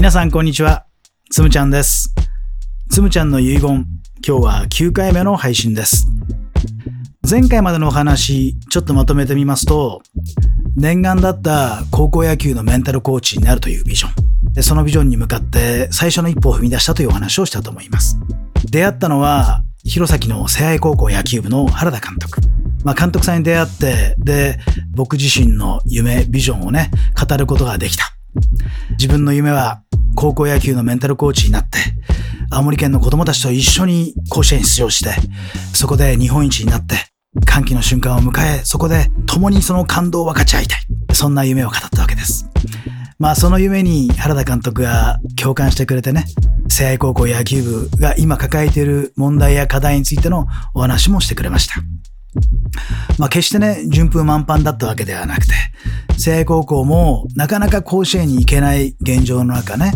皆さんこんにちは。つむちゃんです。つむちゃんの遺言、今日は9回目の配信です。前回までのお話、ちょっとまとめてみますと、念願だった高校野球のメンタルコーチになるというビジョン。でそのビジョンに向かって最初の一歩を踏み出したというお話をしたと思います。出会ったのは、弘前の瀬愛高校野球部の原田監督。まあ、監督さんに出会って、で、僕自身の夢、ビジョンをね、語ることができた。自分の夢は高校野球のメンタルコーチになって、青森県の子供たちと一緒に甲子園出場して、そこで日本一になって、歓喜の瞬間を迎え、そこで共にその感動を分かち合いたい。そんな夢を語ったわけです。まあその夢に原田監督が共感してくれてね、聖愛高校野球部が今抱えている問題や課題についてのお話もしてくれました。まあ決してね、順風満帆だったわけではなくて、聖高校もなかなか甲子園に行けない現状の中ね、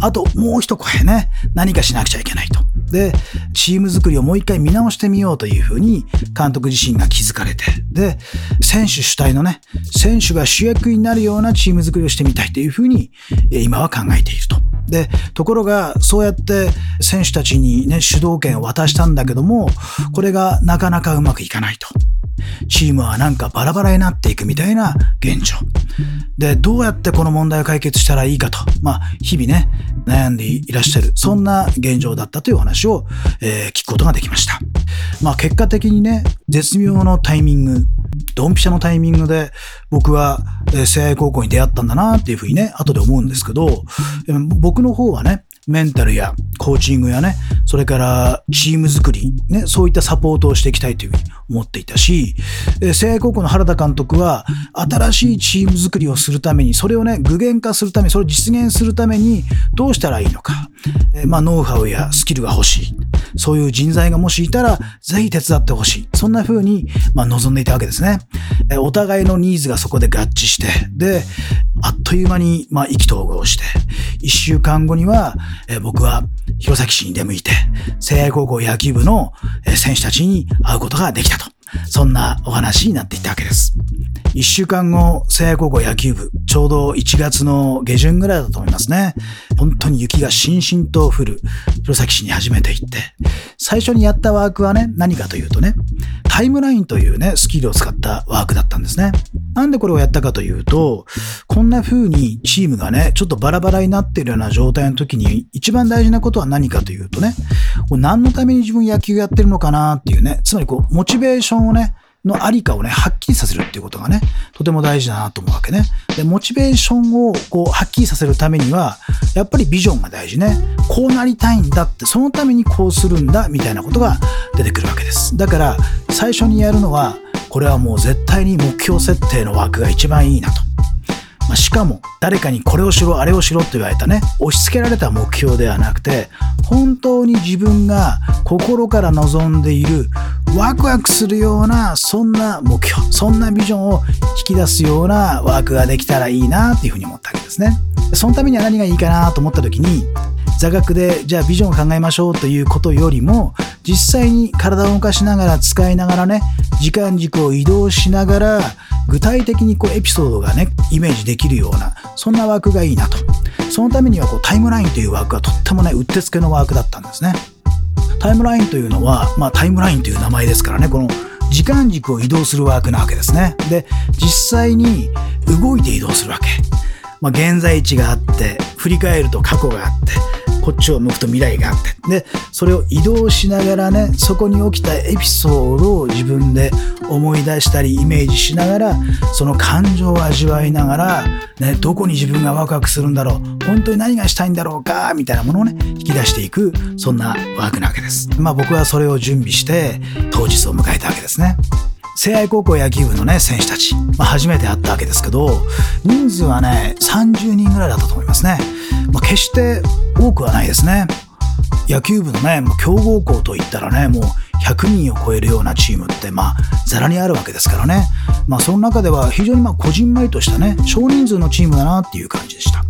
あともう一声ね、何かしなくちゃいけないと。で、チーム作りをもう一回見直してみようというふうに監督自身が気づかれて、で、選手主体のね、選手が主役になるようなチーム作りをしてみたいというふうに今は考えていると。で、ところが、そうやって選手たちにね、主導権を渡したんだけども、これがなかなかうまくいかないと。チームはなんかバラバラになっていくみたいな現状。で、どうやってこの問題を解決したらいいかと、まあ、日々ね、悩んでいらっしゃる、そんな現状だったというお話を、えー聞くことができました。まあ、結果的にね、絶妙のタイミング、ドンピシャのタイミングで、僕は、えー聖愛高校に出会ったんだなっていうふうにね、後で思うんですけど、僕の方はね、メンタルやコーチングやね、それからチーム作り、ね、そういったサポートをしていきたいというふうに思っていたし、え聖愛高校の原田監督は、新しいチーム作りをするために、それをね、具現化するために、それを実現するために、どうしたらいいのか、えまあ、ノウハウやスキルが欲しい。そういう人材がもしいたら、ぜひ手伝ってほしい。そんな風に、まあ、望んでいたわけですね。お互いのニーズがそこで合致して、で、あっという間に、まあ、意気投合して、一週間後には、え僕は弘前市に出向いて、聖愛高校野球部の選手たちに会うことができたと。そんなお話になっていったわけです。一週間後、聖愛高校野球部、ちょうど1月の下旬ぐらいだと思いますね。本当に雪がしんしんと降る弘前市に初めて行って、最初にやったワークはね、何かというとね、タイムラインというね、スキルを使ったワークだったんですね。なんでこれをやったかというと、こんな風にチームがね、ちょっとバラバラになっているような状態の時に、一番大事なことは何かというとね、何のために自分野球やってるのかなっていうね、つまりこう、モチベーションをね、のありかをね、はっきりさせるっていうことがね、とても大事だなと思うわけね。で、モチベーションをこう、はっきりさせるためには、やっぱりビジョンが大事ね。こうなりたいんだって、そのためにこうするんだ、みたいなことが出てくるわけです。だから、最初にやるのは、これはもう絶対に目標設定の枠が一番いいなと。まあ、しかも誰かにこれをしろあれをしろと言われたね押し付けられた目標ではなくて本当に自分が心から望んでいるワクワクするようなそんな目標そんなビジョンを引き出すようなワークができたらいいなっていうふうに思ったわけですね。そのためには何がいいかなと思った時に座学でじゃあビジョンを考えましょうということよりも実際に体を動かしながら使いながらね時間軸を移動しながら具体的にこうエピソードがねイメージできるようなそんなワークがいいなと。そのためにはこうタイムラインというワークがとってもねうってつけのワークだったんですね。タイムラインというのは、まあ、タイムラインという名前ですからねこの時間軸を移動するワークなわけですね。で実際に動いて移動するわけ。まあ、現在地があって振り返ると過去があってこっちを向くと未来があってでそれを移動しながらねそこに起きたエピソードを自分で思い出したりイメージしながらその感情を味わいながら、ね、どこに自分がワクワクするんだろう本当に何がしたいんだろうかみたいなものをね引き出していくそんなワークなわけです。まあ僕はそれを準備して当日を迎えたわけですね。聖愛高校野球部のね、選手たち、まあ、初めて会ったわけですけど、人数はね、30人ぐらいだったと思いますね。まあ、決して多くはないですね。野球部のね、もう強豪校といったらね、もう100人を超えるようなチームって、まあ、ざらにあるわけですからね。まあ、その中では非常にまあ、こじんまりとしたね、少人数のチームだなっていう感じでした。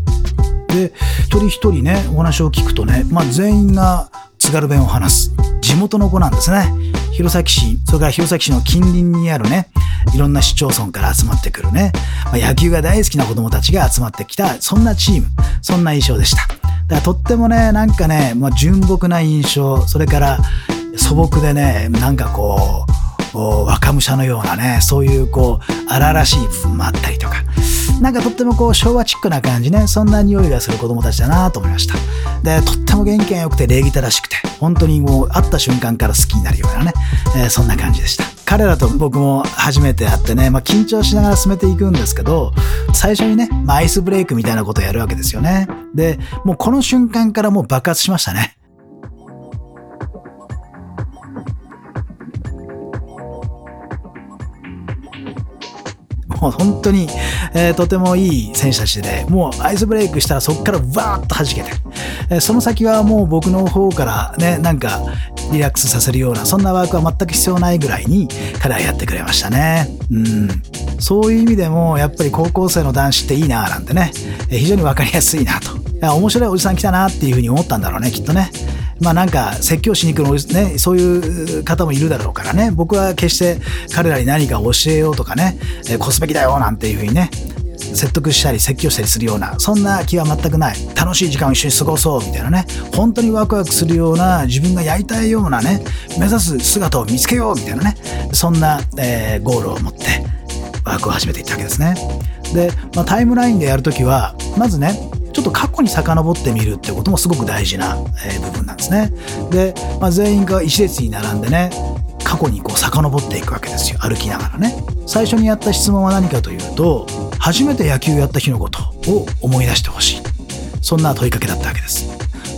で、一人一人ね、お話を聞くとね、まあ、全員が津軽弁を話す。地元の子なんですね。弘前市、それから弘前市の近隣にあるね、いろんな市町村から集まってくるね、まあ、野球が大好きな子供たちが集まってきた、そんなチーム、そんな印象でした。だからとってもね、なんかね、まあ、純朴な印象、それから素朴でね、なんかこう、若武者のようなね、そういうこう、荒々しい部分もあったりとか、なんかとってもこう昭和チックな感じね、そんな匂いがする子供たちだなと思いました。で、とっても元気が良くて礼儀正しくて、本当にもう会った瞬間から好きになるようなね、えー、そんな感じでした。彼らと僕も初めて会ってね、まあ、緊張しながら進めていくんですけど、最初にね、まあ、アイスブレイクみたいなことをやるわけですよね。で、もうこの瞬間からもう爆発しましたね。もう本当に、えー、とてもいい選手たちで、もうアイスブレイクしたらそこからバーッと弾けて、えー、その先はもう僕の方からね、なんかリラックスさせるような、そんなワークは全く必要ないぐらいに彼はやってくれましたね。うん。そういう意味でも、やっぱり高校生の男子っていいななんてね、えー、非常にわかりやすいなと。面白いおじさん来たなっていうふうに思ったんだろうね、きっとね。まあなんか説教しに来るね、そういう方もいるだろうからね、僕は決して彼らに何か教えようとかね、えこすべきだよなんていうふうにね、説得したり説教したりするようなそんな気は全くない。楽しい時間を一緒に過ごそうみたいなね。本当にワクワクするような自分がやりたいようなね目指す姿を見つけようみたいなねそんな、えー、ゴールを持ってワークを始めていったわけですね。で、まあ、タイムラインでやるときはまずねちょっと過去に遡ってみるってこともすごく大事な、え部分なんですね。で、まあ、全員が一列に並んでね、過去にこう遡っていくわけですよ。歩きながらね。最初にやった質問は何かというと、初めて野球やった日のことを思い出してほしい。そんな問いかけだったわけです。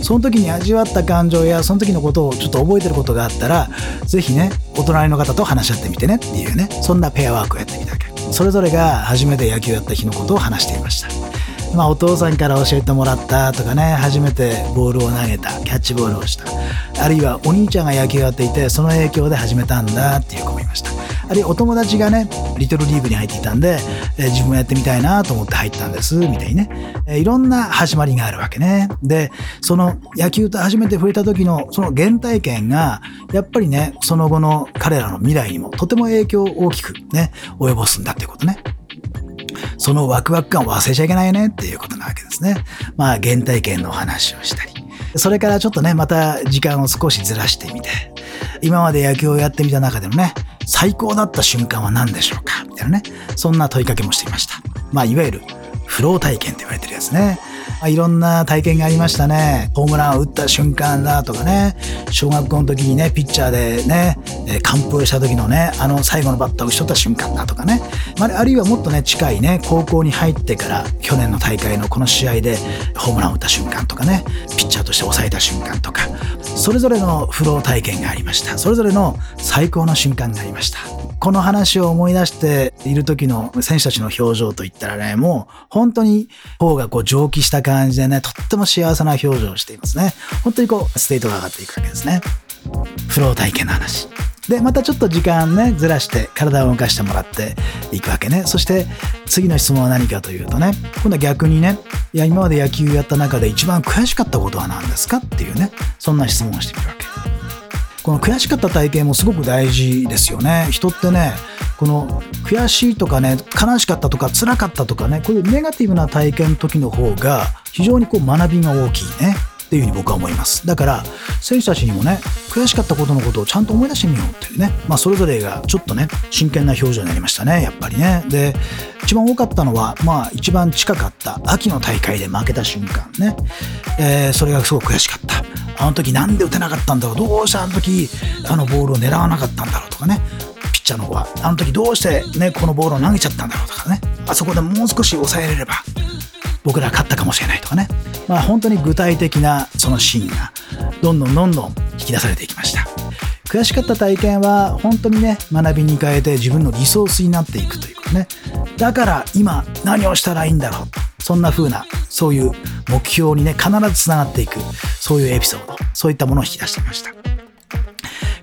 その時に味わった感情やその時のことをちょっと覚えてることがあったら、ぜひね、お隣の方と話し合ってみてねっていうね、そんなペアワークをやってみたわけ。それぞれが初めて野球やった日のことを話していました。まあ、お父さんから教えてもらったとかね初めてボールを投げたキャッチボールをした。あるいはお兄ちゃんが野球をやっていてその影響で始めたんだっていう子もいました。あるいはお友達がねリトルリーグに入っていたんで、えー、自分もやってみたいなと思って入ったんですみたいにね、えー、いろんな始まりがあるわけね。でその野球と初めて触れた時のその原体験がやっぱりねその後の彼らの未来にもとても影響を大きくね及ぼすんだっていうことね。そのワクワク感を忘れちゃいけないねっていうことなわけですね。まあ、原体験の話をしたり。それからちょっとね、また時間を少しずらしてみて、今まで野球をやってみた中でのね、最高だった瞬間は何でしょうか？みたいなね、そんな問いかけもしていました。まあ、いわゆる、フロー体験って言われてるやつね。まあ、いろんな体験がありましたね。ホームランを打った瞬間だとかね、小学校の時にね、ピッチャーでね、完封した時のね、あの最後のバッターを打ち取った瞬間だとかね、まあ、あるいはもっとね、近いね、高校に入ってから去年の大会のこの試合でホームランを打った瞬間とかね、ピッチャーとして抑えた瞬間とか、それぞれのフロー体験がありました。それぞれの最高の瞬間がありました。この話を思い出している時の選手たちの表情といったらね、もう本当に方がこう上気した感じでね、とっても幸せな表情をしていますね。本当にこう、ステートが上がっていくわけですね。フロー体験の話。で、またちょっと時間ね、ずらして体を動かしてもらっていくわけね。そして次の質問は何かというとね、今度は逆にね、いや、今まで野球やった中で一番悔しかったことは何ですかっていうね、そんな質問をしてみるわけ。この悔しかった体験もすごく大事ですよね。人ってね、この悔しいとかね、悲しかったとか辛かったとかね、こういうネガティブな体験の時の方が非常にこう学びが大きいね。っていうふうに僕は思います。だから、選手たちにもね、悔しかったことのことをちゃんと思い出してみようっていうね、まあ、それぞれがちょっとね、真剣な表情になりましたね、やっぱりね。で、一番多かったのは、まあ、一番近かった秋の大会で負けた瞬間ね、えー、それがすごく悔しかった。あの時なんで打てなかったんだろう。どうしてあの時あのボールを狙わなかったんだろうとかね。ピッチャーの方はあの時どうしてねこのボールを投げちゃったんだろうとかね。あそこでもう少し抑えれれば僕ら勝ったかもしれないとかね。まあ本当に具体的なそのシーンがどんどんどんどん引き出されていきました。悔しかった体験は本当にね学びに変えて自分のリソースになっていくということね。だから今何をしたらいいんだろう。そんな風なそういう目標にね必ずつながっていく。そういうエピソード。そういったものを引き出してみました。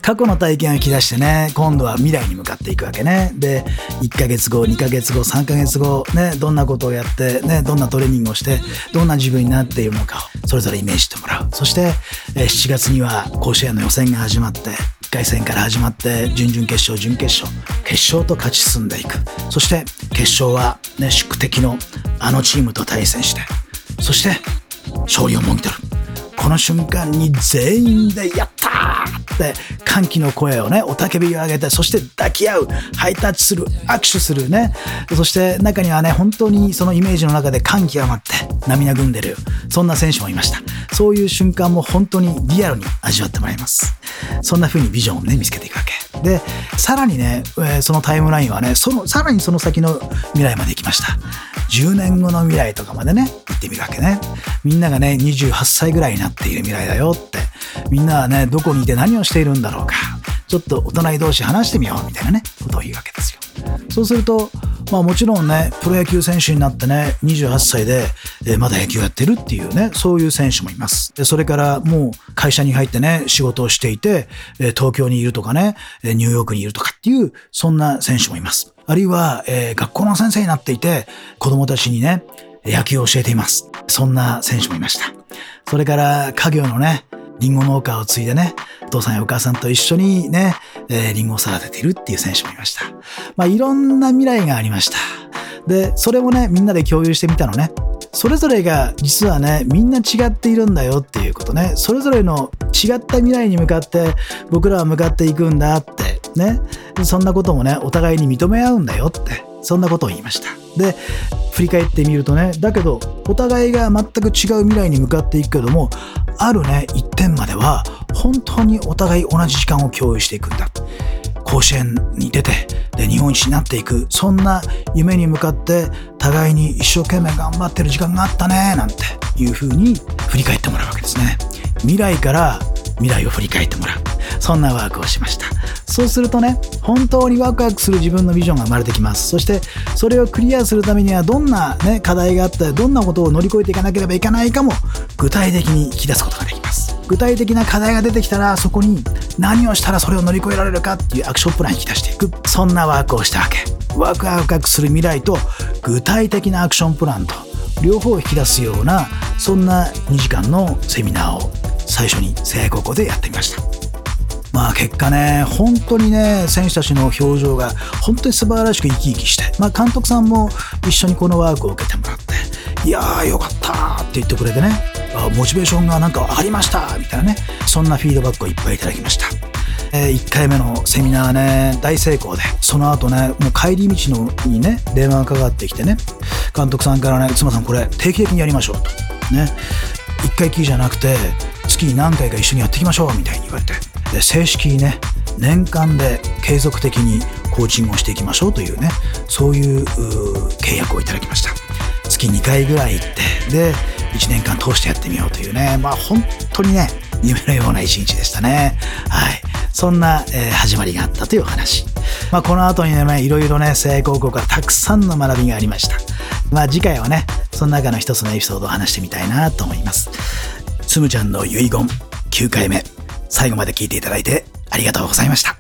過去の体験を引き出してね今度は未来に向かっていくわけね。で1ヶ月後2ヶ月後3ヶ月後ねどんなことをやってねどんなトレーニングをしてどんな自分になっているのかをそれぞれイメージしてもらう。そして7月には甲子園の予選が始まって1回戦から始まって準々決勝準決勝決勝と勝ち進んでいくそして決勝はね宿敵のあのチームと対戦してそして勝利をもぎ取る。この瞬間に全員でやったって歓喜の声をね、雄たけびを上げて、そして抱き合う、ハイタッチする、握手するね。そして中にはね、本当にそのイメージの中で歓喜が待って涙ぐんでる、そんな選手もいました。そういう瞬間も本当にリアルに味わってもらいます。そんな風にビジョンをね、見つけていくわけ。で、さらにね、え、そのタイムラインはね、その、さらにその先の未来まで行きました。10年後の未来とかまでね、行ってみるわけね。みんながね、28歳ぐらいになっている未来だよって。みんなはね、どこにいて何をしているんだろうか。ちょっと大人同士話してみようみたいなね、ことを言うわけですよ。そうすると、まあもちろんね、プロ野球選手になってね、28歳で、えー、まだ野球やってるっていうね、そういう選手もいます。でそれからもう会社に入ってね、仕事をしていて、えー、東京にいるとかね、ニューヨークにいるとかっていう、そんな選手もいます。あるいは、えー、学校の先生になっていて、子供たちにね、野球を教えています。そんな選手もいました。それから、家業のね、リンゴ農家を継いでね、お父さんやお母さんと一緒にね、えー、リンゴを育てているっていう選手もいました。まあ、いろんな未来がありました。で、それをね、みんなで共有してみたのね。それぞれが実はね、みんな違っているんだよっていうことね。それぞれの違った未来に向かって僕らは向かっていくんだってね。そんなこともね、お互いに認め合うんだよって。そんなことを言いました。で、振り返ってみるとね、だけど、お互いが全く違う未来に向かっていくけども、あるね、一点までは、本当にお互い同じ時間を共有していくんだ。甲子園に出て、で、日本一になっていく、そんな夢に向かって、互いに一生懸命頑張ってる時間があったね、なんていう風に振り返ってもらうわけですね。未来から未来を振り返ってもらう。そんなワークをしました。そうするとね、本当にワクワクする自分のビジョンが生まれてきます。そして、それをクリアするためにはどんな、ね、課題があったり、どんなことを乗り越えていかなければいけないかも、具体的に引き出すことができます。具体的な課題が出てきたら、そこに何をしたらそれを乗り越えられるかっていうアクションプランを引き出していく。そんなワークをしたわけ。ワクワクする未来と具体的なアクションプランと両方を引き出すようなそんな2時間のセミナーを最初に聖愛高校でやってみました。まあ結果ね、本当にね、選手たちの表情が本当に素晴らしく生き生きして、まあ監督さんも一緒にこのワークを受けてもらって、いやーよかったって言ってくれてね、モチベーションがなんか上がりましたみたいなね、そんなフィードバックをいっぱいいただきました。え、1回目のセミナーね、大成功で、その後ね、もう帰り道のにね、電話がかかってきてね、監督さんからね、妻さんこれ定期的にやりましょうと。ね。1回きりじゃなくて、月に何回か一緒にやっていきましょうみたいに言われて。で正式にね年間で継続的にコーチングをしていきましょうというねそういう契約をいただきました。月2回ぐらい行ってで1年間通してやってみようというねまあ本当にね夢のような一日でしたね。はい。そんな、えー、始まりがあったというお話。まあこの後にねいろいろね成功校からたくさんの学びがありました。まあ次回はねその中の一つのエピソードを話してみたいなと思います。つむちゃんの遺言9回目。最後まで聞いていただいてありがとうございました。